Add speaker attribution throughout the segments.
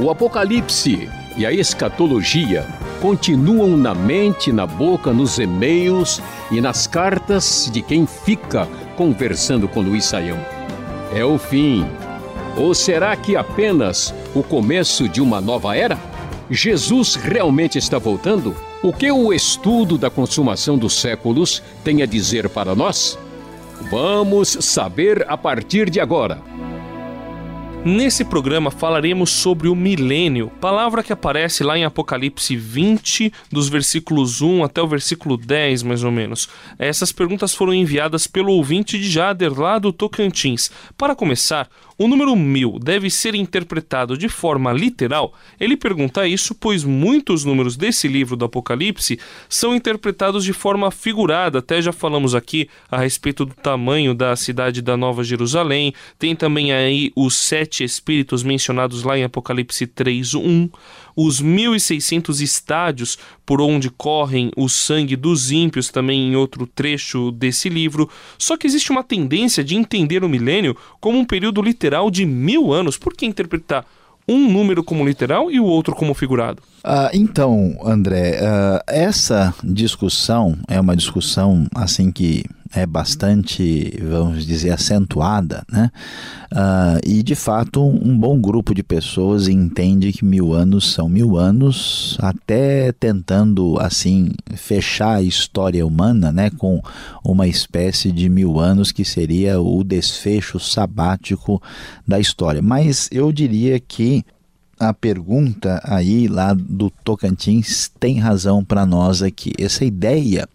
Speaker 1: O Apocalipse e a escatologia continuam na mente, na boca, nos e-mails e nas cartas de quem fica conversando com Luiz Saião. É o fim. Ou será que apenas o começo de uma nova era? Jesus realmente está voltando? O que o estudo da consumação dos séculos tem a dizer para nós? Vamos saber a partir de agora.
Speaker 2: Nesse programa falaremos sobre o milênio, palavra que aparece lá em Apocalipse 20, dos versículos 1 até o versículo 10, mais ou menos. Essas perguntas foram enviadas pelo ouvinte de Jader, lá do Tocantins. Para começar, o número mil deve ser interpretado de forma literal? Ele pergunta isso pois muitos números desse livro do Apocalipse são interpretados de forma figurada. Até já falamos aqui a respeito do tamanho da cidade da Nova Jerusalém. Tem também aí os sete espíritos mencionados lá em Apocalipse 3:1 os 1.600 estádios por onde correm o sangue dos ímpios, também em outro trecho desse livro. Só que existe uma tendência de entender o milênio como um período literal de mil anos. Por que interpretar um número como literal e o outro como figurado?
Speaker 3: Uh, então, André, uh, essa discussão é uma discussão assim que é bastante, vamos dizer, acentuada, né? Uh, e de fato, um bom grupo de pessoas entende que mil anos são mil anos, até tentando assim fechar a história humana, né, com uma espécie de mil anos que seria o desfecho sabático da história. Mas eu diria que a pergunta aí lá do Tocantins tem razão para nós aqui. Essa ideia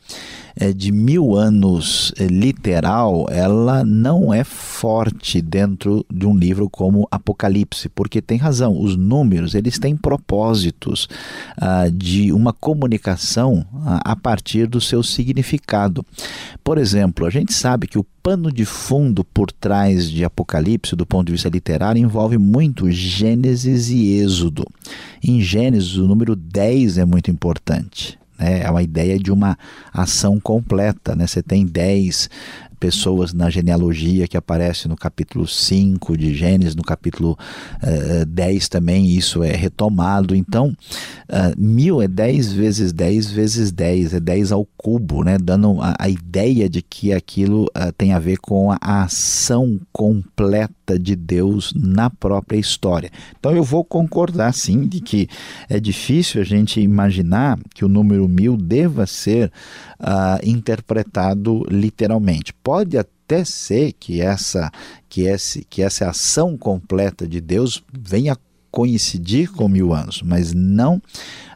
Speaker 3: de mil anos é, literal, ela não é forte dentro de um livro como Apocalipse, porque tem razão, os números eles têm propósitos ah, de uma comunicação ah, a partir do seu significado. Por exemplo, a gente sabe que o pano de fundo por trás de Apocalipse, do ponto de vista literário, envolve muito Gênesis e Êxodo. Em Gênesis, o número 10 é muito importante. Né? É uma ideia de uma ação completa. Né? Você tem 10 pessoas na genealogia que aparece no capítulo 5 de Gênesis, no capítulo uh, eh, 10 também isso é retomado. Então, uh, mil é 10 vezes 10 vezes 10, é 10 ao cubo, né? dando a, a ideia de que aquilo uh, tem a ver com a ação completa de Deus na própria história. Então, eu vou concordar sim de que é difícil a gente imaginar que o número mil deva ser interpretado literalmente pode até ser que essa, que esse, que essa ação completa de Deus venha coincidir com mil anos, mas não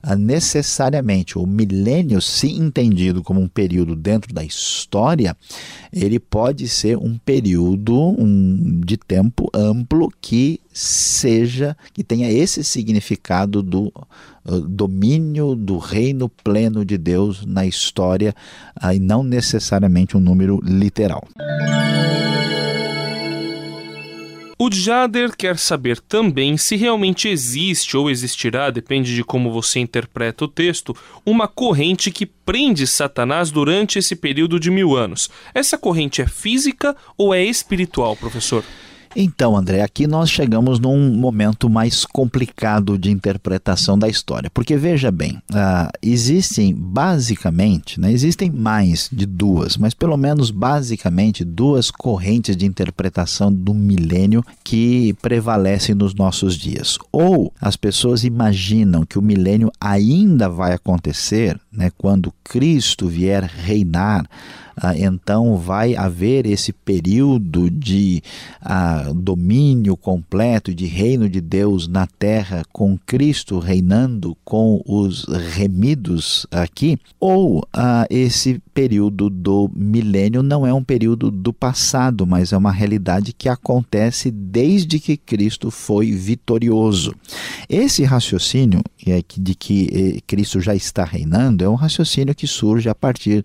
Speaker 3: ah, necessariamente. O milênio, se entendido como um período dentro da história, ele pode ser um período um, de tempo amplo que seja, que tenha esse significado do uh, domínio do reino pleno de Deus na história, uh, e não necessariamente um número literal.
Speaker 2: O Jader quer saber também se realmente existe ou existirá, depende de como você interpreta o texto, uma corrente que prende Satanás durante esse período de mil anos. Essa corrente é física ou é espiritual, professor?
Speaker 3: Então, André, aqui nós chegamos num momento mais complicado de interpretação da história, porque veja bem, uh, existem basicamente, né, existem mais de duas, mas pelo menos basicamente duas correntes de interpretação do milênio que prevalecem nos nossos dias. Ou as pessoas imaginam que o milênio ainda vai acontecer, né, quando Cristo vier reinar ah, então vai haver esse período de ah, domínio completo, de reino de Deus na terra, com Cristo reinando com os remidos aqui, ou ah, esse período do milênio não é um período do passado, mas é uma realidade que acontece desde que Cristo foi vitorioso. Esse raciocínio é de que eh, Cristo já está reinando é um raciocínio que surge a partir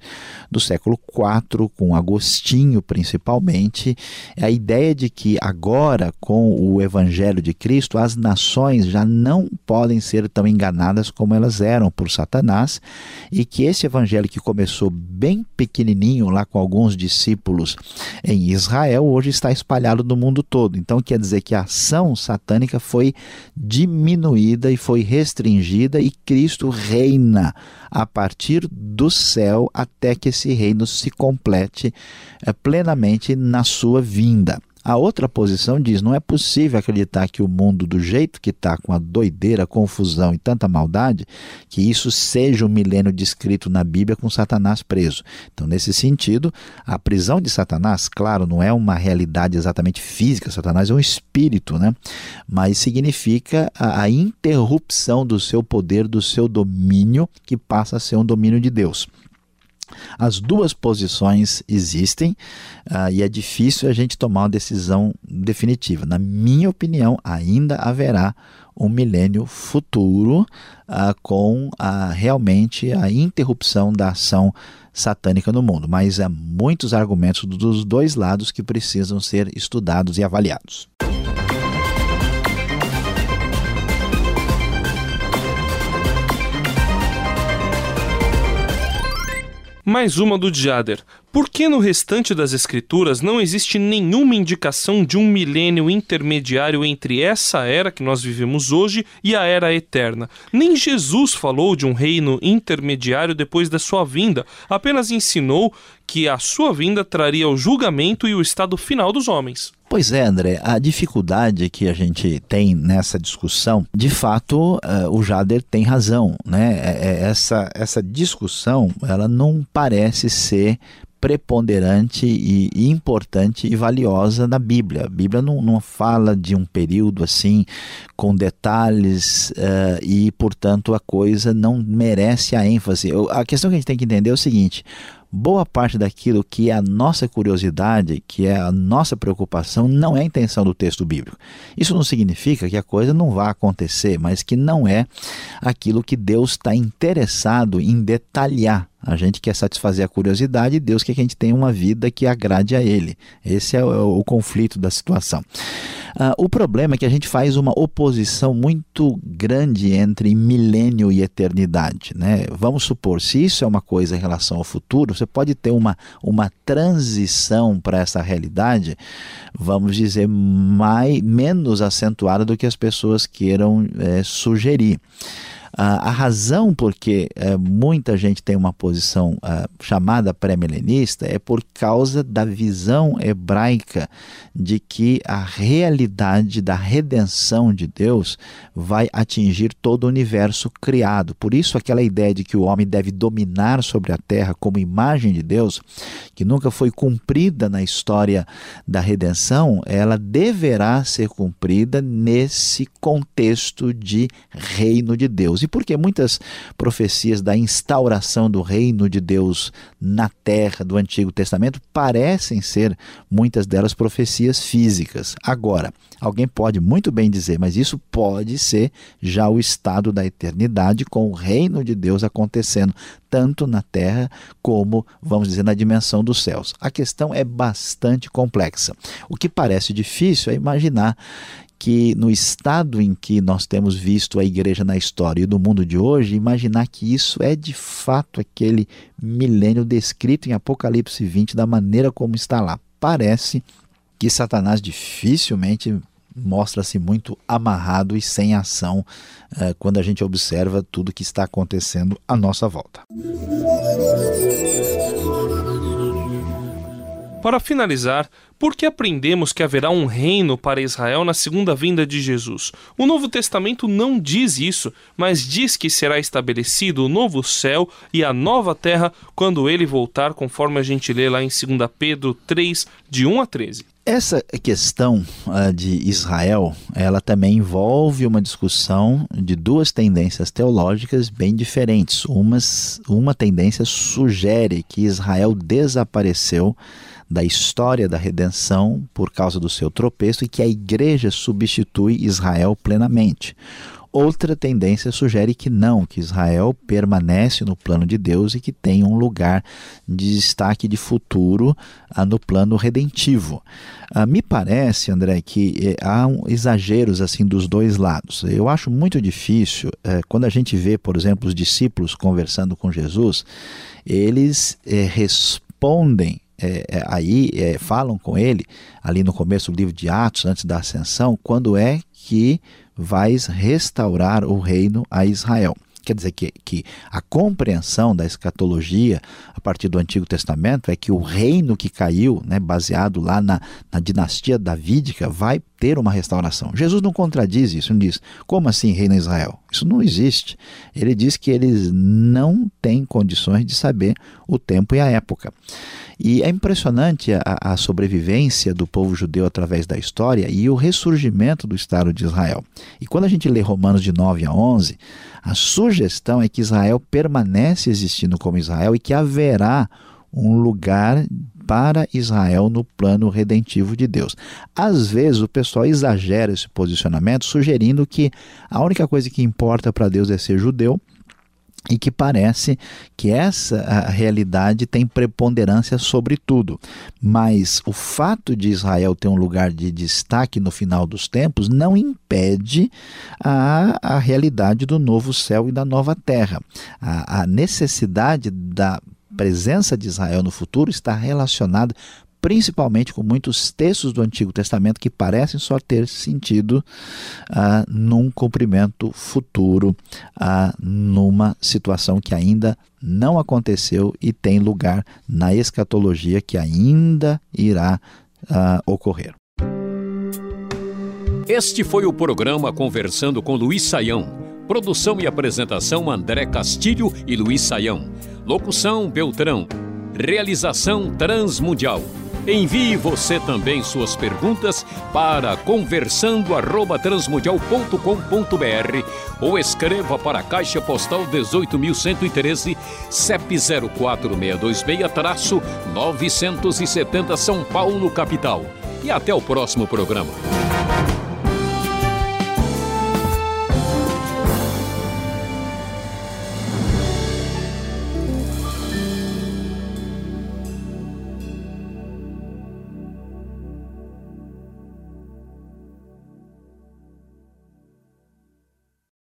Speaker 3: do século IV 4, com Agostinho principalmente, é a ideia de que agora, com o Evangelho de Cristo, as nações já não podem ser tão enganadas como elas eram por Satanás, e que esse Evangelho que começou bem pequenininho lá com alguns discípulos em Israel, hoje está espalhado no mundo todo. Então quer dizer que a ação satânica foi diminuída e foi restringida, e Cristo reina a partir do céu até que esse reino se complete é, plenamente na sua vinda. A outra posição diz: não é possível acreditar que o mundo, do jeito que está, com a doideira, confusão e tanta maldade, que isso seja um milênio descrito na Bíblia com Satanás preso. Então, nesse sentido, a prisão de Satanás, claro, não é uma realidade exatamente física, Satanás é um espírito, né? mas significa a, a interrupção do seu poder, do seu domínio, que passa a ser um domínio de Deus. As duas posições existem uh, e é difícil a gente tomar uma decisão definitiva. Na minha opinião, ainda haverá um milênio futuro uh, com uh, realmente a interrupção da ação satânica no mundo. Mas há muitos argumentos dos dois lados que precisam ser estudados e avaliados.
Speaker 2: Mais uma do Jader. Por que no restante das escrituras não existe nenhuma indicação de um milênio intermediário entre essa era que nós vivemos hoje e a era eterna? Nem Jesus falou de um reino intermediário depois da sua vinda, apenas ensinou que a sua vinda traria o julgamento e o estado final dos homens.
Speaker 3: Pois é, André, a dificuldade que a gente tem nessa discussão, de fato, uh, o Jader tem razão, né? É, é, essa, essa discussão, ela não parece ser preponderante e, e, importante e valiosa na Bíblia. A Bíblia não, não fala de um período assim com detalhes uh, e, portanto, a coisa não merece a ênfase. A questão que a gente tem que entender é o seguinte: boa parte daquilo que é a nossa curiosidade, que é a nossa preocupação, não é a intenção do texto bíblico. Isso não significa que a coisa não vá acontecer, mas que não é aquilo que Deus está interessado em detalhar. A gente quer satisfazer a curiosidade e Deus quer que a gente tenha uma vida que agrade a Ele. Esse é o, o conflito da situação. Uh, o problema é que a gente faz uma oposição muito grande entre milênio e eternidade. Né? Vamos supor, se isso é uma coisa em relação ao futuro, você pode ter uma, uma transição para essa realidade, vamos dizer, mais, menos acentuada do que as pessoas queiram é, sugerir. A razão por que é, muita gente tem uma posição uh, chamada pré-milenista é por causa da visão hebraica de que a realidade da redenção de Deus vai atingir todo o universo criado. Por isso, aquela ideia de que o homem deve dominar sobre a terra como imagem de Deus, que nunca foi cumprida na história da redenção, ela deverá ser cumprida nesse contexto de reino de Deus. E por que muitas profecias da instauração do reino de Deus na terra do Antigo Testamento parecem ser muitas delas profecias físicas. Agora, alguém pode muito bem dizer, mas isso pode ser já o estado da eternidade com o reino de Deus acontecendo tanto na terra como, vamos dizer, na dimensão dos céus. A questão é bastante complexa. O que parece difícil é imaginar que no estado em que nós temos visto a igreja na história e no mundo de hoje, imaginar que isso é de fato aquele milênio descrito em Apocalipse 20 da maneira como está lá. Parece que Satanás dificilmente mostra-se muito amarrado e sem ação eh, quando a gente observa tudo que está acontecendo à nossa volta.
Speaker 2: Para finalizar, por que aprendemos que haverá um reino para Israel na segunda vinda de Jesus? O Novo Testamento não diz isso, mas diz que será estabelecido o novo céu e a nova terra quando ele voltar, conforme a gente lê lá em 2 Pedro 3, de 1 a 13.
Speaker 3: Essa questão uh, de Israel, ela também envolve uma discussão de duas tendências teológicas bem diferentes. Umas, uma tendência sugere que Israel desapareceu da história da redenção por causa do seu tropeço e que a igreja substitui Israel plenamente. outra tendência sugere que não, que Israel permanece no plano de Deus e que tem um lugar de destaque de futuro ah, no plano redentivo. Ah, me parece, André, que eh, há exageros assim dos dois lados. Eu acho muito difícil, eh, quando a gente vê, por exemplo, os discípulos conversando com Jesus, eles eh, respondem é, é, aí é, falam com ele, ali no começo do livro de Atos, antes da ascensão, quando é que vais restaurar o reino a Israel. Quer dizer que, que a compreensão da escatologia a partir do Antigo Testamento é que o reino que caiu, né, baseado lá na, na dinastia davídica, vai ter uma restauração. Jesus não contradiz isso, não diz, como assim reino Israel? Isso não existe. Ele diz que eles não têm condições de saber o tempo e a época. E é impressionante a, a, sobrevivência do povo judeu através da história e o ressurgimento do Estado de Israel. E quando a gente lê Romanos de 9 a 11, a sugestão é que Israel permanece existindo como Israel e que haverá um lugar para Israel no plano redentivo de Deus. Às vezes o pessoal exagera esse posicionamento, sugerindo que a única coisa que importa para Deus é ser judeu e que parece que essa realidade tem preponderância sobre tudo. Mas o fato de Israel ter um lugar de destaque no final dos tempos não impede a, a realidade do novo céu e da nova terra. A, a necessidade da presença de Israel no futuro está relacionada principalmente com muitos textos do Antigo Testamento que parecem só ter sentido ah, num cumprimento futuro, ah, numa situação que ainda não aconteceu e tem lugar na escatologia que ainda irá ah, ocorrer.
Speaker 1: Este foi o programa Conversando com Luiz Saião. Produção e apresentação André Castilho e Luiz Saião. Locução Beltrão. Realização Transmundial. Envie você também suas perguntas para conversando@transmundial.com.br ou escreva para a Caixa Postal 18.113, CEP 04626-970 São Paulo, capital. E até o próximo programa.